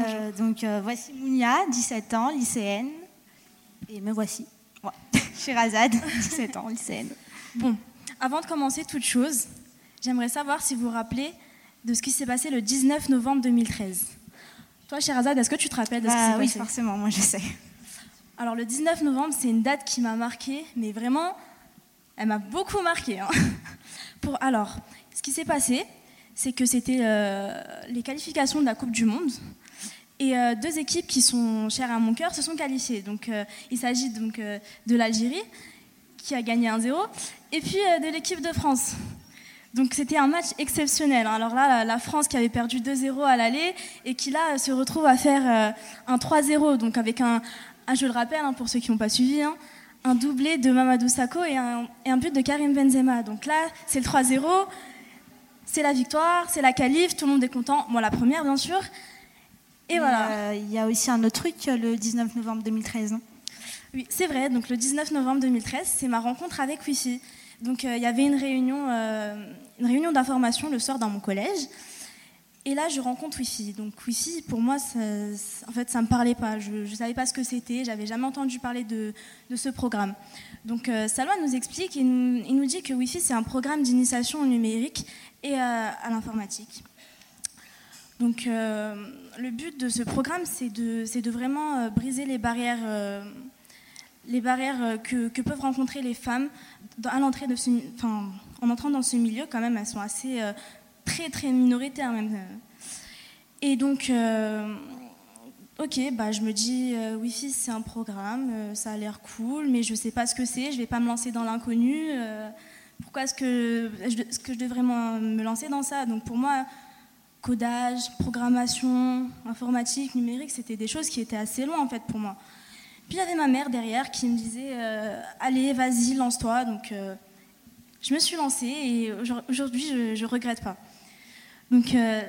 Euh, donc euh, voici Mounia, 17 ans, lycéenne. Et me voici. Ouais. Sherazade, 17 ans, lycéenne. Bon, avant de commencer toute chose, j'aimerais savoir si vous vous rappelez de ce qui s'est passé le 19 novembre 2013. Toi, Sherazade, est-ce que tu te rappelles de ce qui Bah s'est oui, passé forcément, moi je sais. Alors le 19 novembre, c'est une date qui m'a marquée, mais vraiment, elle m'a beaucoup marquée. hein. Pour, alors, ce qui s'est passé, c'est que c'était euh, les qualifications de la Coupe du Monde. Et euh, deux équipes qui sont chères à mon cœur se sont qualifiées. Donc, euh, il s'agit donc euh, de l'Algérie, qui a gagné 1-0, et puis de l'équipe de France. Donc c'était un match exceptionnel. Alors là, la- France qui avait perdu 2-0 à l'aller et qui là se retrouve à faire un 3-0. Donc avec un, je le rappelle hein, pour ceux qui n'ont pas suivi, hein, un doublé de Mamadou Sakho et un, et un but de Karim Benzema. Donc là, c'est le 3-0, c'est la victoire, c'est la qualif, tout le monde est content. Moi, la première, bien sûr. Et voilà. euh, Il y a aussi un autre truc le 19 novembre 2013. non Oui, c'est vrai. Donc le 19 novembre 2013, c'est ma rencontre avec Wi-Fi. Donc euh, il y avait une réunion, euh, une réunion d'information le soir dans mon collège. Et là, je rencontre Wi-Fi. Donc Wi-Fi, pour moi, ça- en fait, ça me parlait pas. Je ne savais pas ce que c'était. J'avais jamais entendu parler de, de ce programme. Donc euh, Salwa nous explique, il nous, il nous dit que Wi-Fi, c'est un programme d'initiation au numérique et à l'informatique. Donc, euh, le but de ce programme, c'est de, de vraiment euh, briser les barrières, euh, les barrières que, que peuvent rencontrer les femmes à l'entrée de ce, en entrant dans ce milieu. Quand même, elles sont assez très très minoritaires même. Et donc, ok, bah, je me dis, euh, Wi-Fi, c'est un programme, ça a l'air cool, mais je ne sais pas ce que c'est, je ne vais pas me lancer dans l'inconnu. pourquoi est-ce que, est-ce que je devrais me lancer dans ça? Donc pour moi, codage, programmation, informatique, numérique, c'était des choses qui étaient assez loin en fait pour moi. Puis il y avait ma mère derrière qui me disait euh, allez, vas-y, lance-toi. Donc euh, je me suis lancée et aujourd- aujourd'hui je ne regrette pas. Donc euh,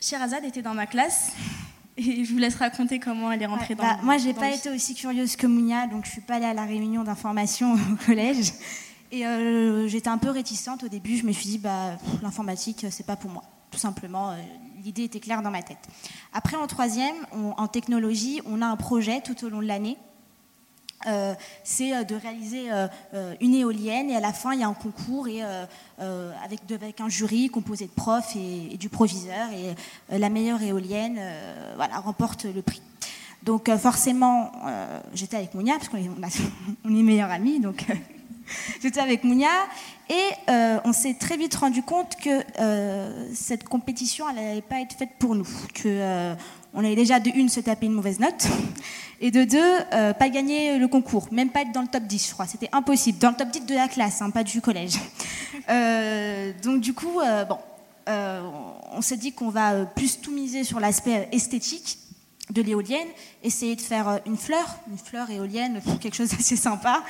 Sherazade était dans ma classe et je vous laisse raconter comment elle est rentrée Ouais, dans. bah, Moi, j'ai pas le- été aussi curieuse que Mounia, donc je suis pas allée à la réunion d'information au collège. Et euh, j'étais un peu réticente au début. Je me suis dit, bah, l'informatique, c'est pas pour moi. Tout simplement, euh, l'idée était claire dans ma tête. Après, en troisième, en technologie, on a un projet tout au long de l'année. Euh, c'est euh, de réaliser une éolienne et à la fin il y a un concours et avec, avec un jury composé de profs et, du proviseur et la meilleure éolienne voilà, remporte le prix. Donc forcément j'étais avec Mounia parce qu'on est, on a- donc j'étais avec Mounia et euh, on s'est très vite rendu compte que euh, cette compétition n'allait pas être faite pour nous que euh, on allait déjà de une se taper une mauvaise note et de deux, pas gagner le concours, même pas être dans le top 10, je crois. C'était impossible. Dans le top 10 de la classe, hein, pas du collège. Donc du coup, bon, on s'est dit qu'on va plus tout miser sur l'aspect esthétique de l'éolienne, essayer de faire euh, une fleur, une fleur éolienne, quelque chose d'assez sympa.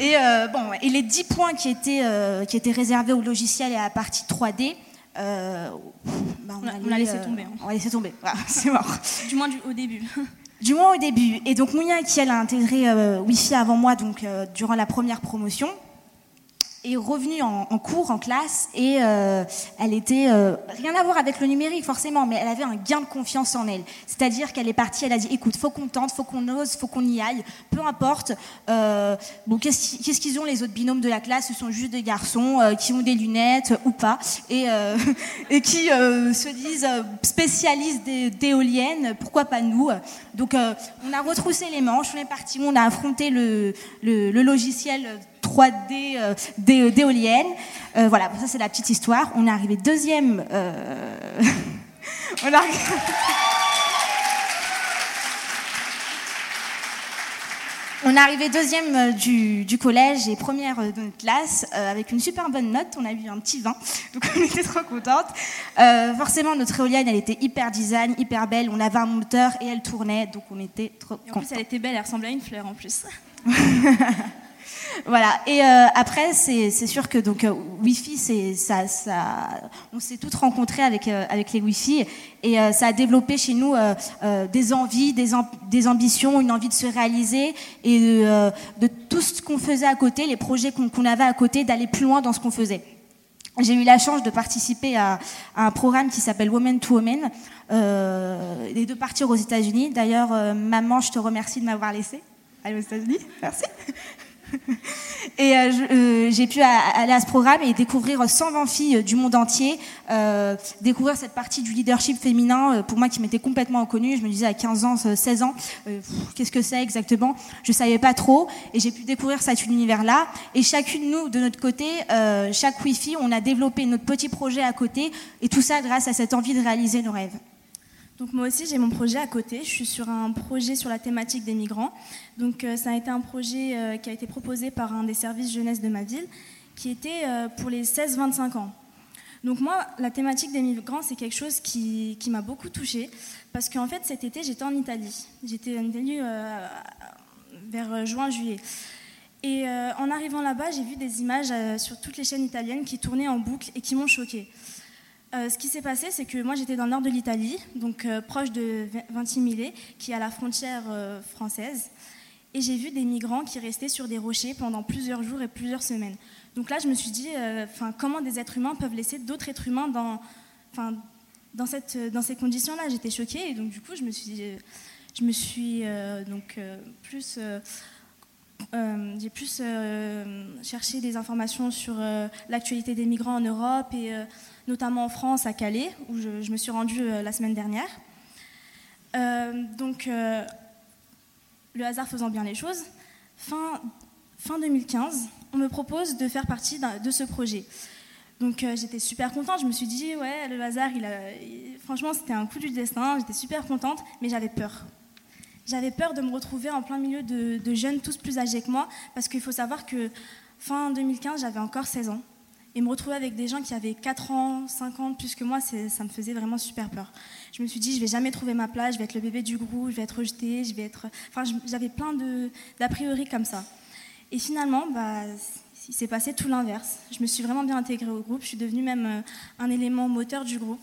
Et, euh, bon, et les 10 points qui étaient, euh, qui étaient réservés au logiciel et à la partie 3D, euh, bah, On a- on a laissé tomber, hein. On a laissé tomber, Voilà, c'est mort. Du moins du- au début. Du moins au début. Et donc Mounia, qui elle a intégré Wi-Fi avant moi, donc durant la première promotion, est revenue en, cours, en classe, et euh, elle était euh, rien à voir avec le numérique forcément, mais elle avait un gain de confiance en elle. C'est-à-dire qu'elle est partie, elle a dit écoute, faut qu'on tente, faut qu'on ose, faut qu'on y aille, peu importe. euh, bon, qu'est-ce qu'ils ont les autres binômes de la classe? Ce sont juste des garçons qui ont des lunettes ou pas, et, et qui se disent spécialistes d'éoliennes. Pourquoi pas nous? Donc on a retroussé les manches, on est parti, on a affronté le, le logiciel 3D euh, d'é- d'éoliennes. Euh, voilà, ça c'est la petite histoire. On est arrivé deuxième. euh, on a... on est arrivé deuxième euh, du, collège et première euh, de notre classe euh, avec une super bonne note. On a eu un petit 20, donc on était trop contente. forcément, notre éolienne, elle était hyper design, hyper belle. On avait un moteur et elle tournait, donc on était trop contents. En plus, elle était belle, elle ressemblait à une fleur en plus. Voilà. Et euh, après, c'est sûr que donc euh, Wi-Fi, on s'est toutes rencontrées avec euh, les Wi-Fi et ça a développé chez nous des envies, des, ambitions, une envie de se réaliser et de, tout ce qu'on faisait à côté, les projets qu'on avait à côté, d'aller plus loin dans ce qu'on faisait. J'ai eu la chance de participer à, à un programme qui s'appelle Women to Women et de partir aux États-Unis. D'ailleurs, maman, je te remercie de m'avoir laissé aller aux États-Unis. Merci. Et euh, euh, j'ai pu aller à ce programme et découvrir 120 filles du monde entier, euh, découvrir cette partie du leadership féminin, pour moi qui m'était complètement inconnue. Je me disais à 15 ans, 16 ans, qu'est-ce que c'est exactement? Je savais pas trop. Et j'ai pu découvrir cet univers-là. Et chacune de nous, de notre côté, chaque Wi-Fi, on a développé notre petit projet à côté. Et tout ça grâce à cette envie de réaliser nos rêves. Donc moi aussi j'ai mon projet à côté. Je suis sur un projet sur la thématique des migrants. Donc euh, ça a été un projet euh, qui a été proposé par un des services jeunesse de ma ville, qui était euh, pour les 16-25 ans. Donc moi la thématique des migrants c'est quelque chose qui, m'a beaucoup touchée parce qu'en fait cet été j'étais en Italie. J'étais en Italie vers juin-juillet. Et en arrivant là-bas j'ai vu des images sur toutes les chaînes italiennes qui tournaient en boucle et qui m'ont choquée. Euh, ce qui s'est passé, c'est que moi j'étais dans le nord de l'Italie, donc euh, proche de Ventimille, qui est à la frontière euh, française, et j'ai vu des migrants qui restaient sur des rochers pendant plusieurs jours et plusieurs semaines. Donc là, je me suis dit, comment des êtres humains peuvent laisser d'autres êtres humains dans, ces conditions-là? J'étais choquée, et donc du coup, je me suis, je me suis plus euh, j'ai plus euh, cherché des informations sur euh, l'actualité des migrants en Europe et notamment en France, à Calais, où je, me suis rendue la semaine dernière. donc, le hasard faisant bien les choses, fin, fin 2015, on me propose de faire partie de ce projet. Donc j'étais super contente, je me suis dit, ouais, le hasard, il a, franchement, c'était un coup du destin, j'étais super contente, mais j'avais peur. J'avais peur de me retrouver en plein milieu de, jeunes tous plus âgés que moi, parce qu'il faut savoir que fin 2015, j'avais encore 16 ans. Et me retrouver avec des gens qui avaient 4 ans, 5 ans plus que moi, ça me faisait vraiment super peur. Je me suis dit, je vais jamais trouver ma place, je vais être le bébé du groupe, je vais être rejetée, je vais être. Enfin, j'avais plein d'a priori comme ça. Et finalement, bah, il s'est passé tout l'inverse. Je me suis vraiment bien intégrée au groupe, je suis devenue même euh, un élément moteur du groupe.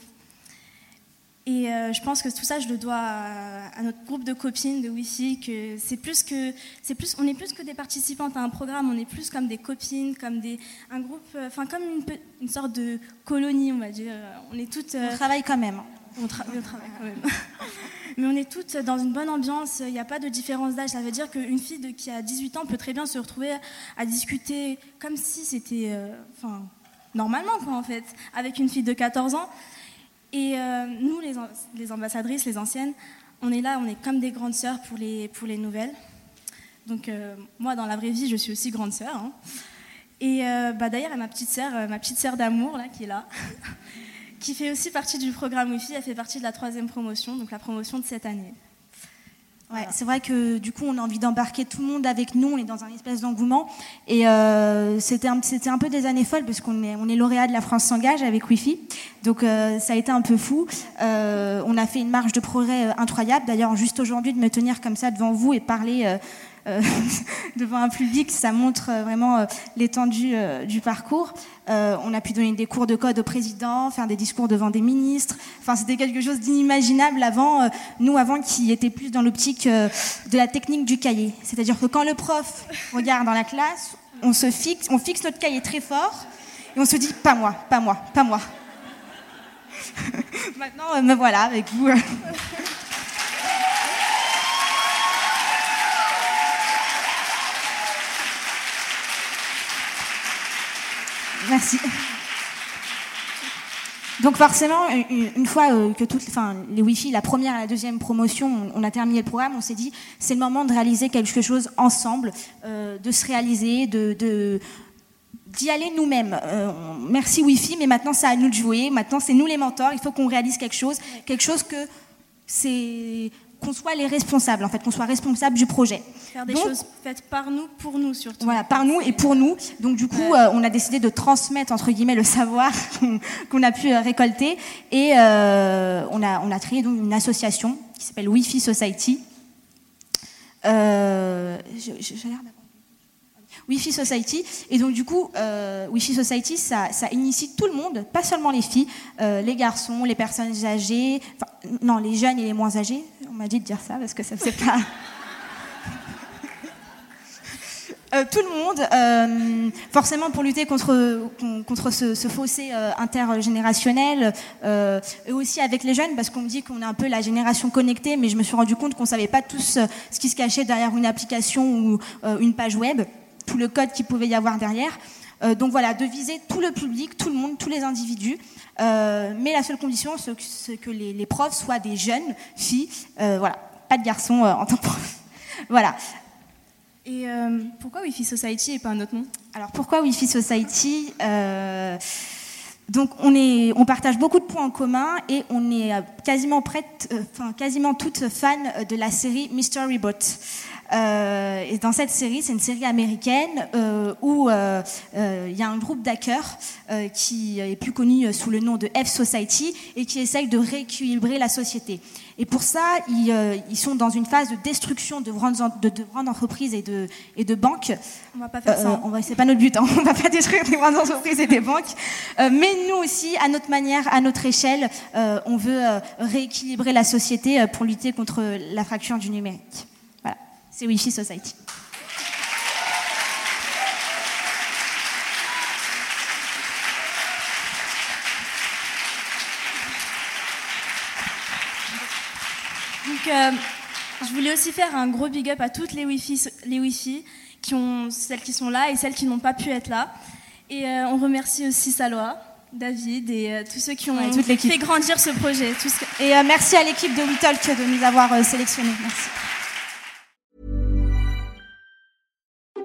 Et euh, je pense que tout ça, je le dois à, notre groupe de copines de Wi-Fi, que c'est plus que, c'est plus, on est plus que des participantes à un programme, on est plus comme des copines, comme des, un groupe, euh, enfin comme une, une, sorte de colonie, on va dire. On est toutes. on travaille quand même. On, travaille quand même. Mais on est toutes dans une bonne ambiance, il n'y a pas de différence d'âge. Ça veut dire qu'une fille de, qui a 18 ans peut très bien se retrouver à discuter comme si c'était, euh, enfin, normalement quoi en fait, avec une fille de 14 ans. Et euh, nous, les, ambassadrices, les anciennes, on est là, on est comme des grandes sœurs pour les, nouvelles. Donc euh, moi, dans la vraie vie, je suis aussi grande sœur. Hein. Et euh, bah, d'ailleurs, ma petite sœur, ma petite sœur d'amour, là, qui est là, qui fait aussi partie du programme WIFI, elle fait partie de la troisième promotion, donc la promotion de cette année. Ouais, c'est vrai que du coup, on a envie d'embarquer tout le monde avec nous. On est dans un espèce d'engouement. Et euh, c'était un, peu des années folles parce qu'on est, on est lauréat de la France s'engage avec Wi-Fi. Donc euh, ça a été un peu fou. Euh, on a fait une marge de progrès euh, incroyable. D'ailleurs, juste aujourd'hui, de me tenir comme ça devant vous et parler euh, devant un public, ça montre euh, vraiment euh, l'étendue du parcours. on a pu donner des cours de code au président, faire des discours devant des ministres. Enfin, c'était quelque chose d'inimaginable avant, nous avant qui était plus dans l'optique de la technique du cahier. C'est-à-dire que quand le prof regarde dans la classe, on se fixe, on fixe notre cahier très fort et on se dit pas moi, pas moi, pas moi. Maintenant, me voilà avec vous. Merci. Donc forcément, une fois euh, que toutes, enfin, les Wi-Fi, la première et la deuxième promotion, on a terminé le programme, on s'est dit, c'est le moment de réaliser quelque chose ensemble, euh, de se réaliser, de, d'y aller nous-mêmes. Euh, merci Wi-Fi, mais maintenant c'est à nous de jouer. Maintenant c'est nous les mentors. Il faut qu'on réalise quelque chose, quelque chose que c'est qu'on soit les responsables, en fait, qu'on soit responsable du projet. Faire des choses faites par nous, pour nous surtout. Voilà, par nous et pour nous. Donc du coup, euh, on a décidé de transmettre entre guillemets le savoir qu'on a pu euh, récolter et euh, on a on a créé donc une association qui s'appelle Wi-Fi Society. Euh, Wi-Fi Society. Et donc, du coup, euh, Wi-Fi Society, ça, ça, initie tout le monde, pas seulement les filles, euh, les garçons, les personnes âgées, non, les jeunes et les moins âgés. M'a dit de dire ça parce que ça faisait pas. Euh, tout le monde, euh, forcément pour lutter contre, contre ce, fossé euh, intergénérationnel, et aussi avec les jeunes, parce qu'on me dit qu'on est un peu la génération connectée, mais je me suis rendu compte qu'on savait pas tous ce qui se cachait derrière une application ou une page web tout le code qu'il pouvait y avoir derrière. Euh, donc voilà, de viser tout le public, tout le monde, tous les individus. Euh, mais la seule condition, c'est que les, les, profs soient des jeunes filles. Euh, voilà, pas de garçons en tant que prof. voilà. Et pourquoi Wi-Fi Society et pas un autre nom? Alors pourquoi Wi-Fi Society donc on, est, on partage beaucoup de points en commun et on est quasiment prête, enfin quasiment toutes fans de la série Mystery Bot. Euh, et dans cette série, c'est une série américaine euh, où euh, il y a un groupe d'hackers qui est plus connu sous le nom de F Society et qui essaye de rééquilibrer la société. Et pour ça, ils, ils sont dans une phase de destruction de grandes, de, de grandes entreprises et de, et de banques. On va pas faire ça. On va, c'est pas notre but. Hein. On va pas détruire des grandes entreprises et des banques. mais nous aussi, à notre manière, à notre échelle, on veut rééquilibrer la société pour lutter contre la fracture du numérique c'est Wi-Fi Society. Donc, euh, je voulais aussi faire un gros big up à toutes les Wi-Fi, les Wi-Fi qui ont, celles qui sont là et celles qui n'ont pas pu être là. Et euh, on remercie aussi Salois, David et euh, tous ceux qui ont fait grandir ce projet. Et merci à l'équipe de WeTalk de nous avoir sélectionnés. Merci.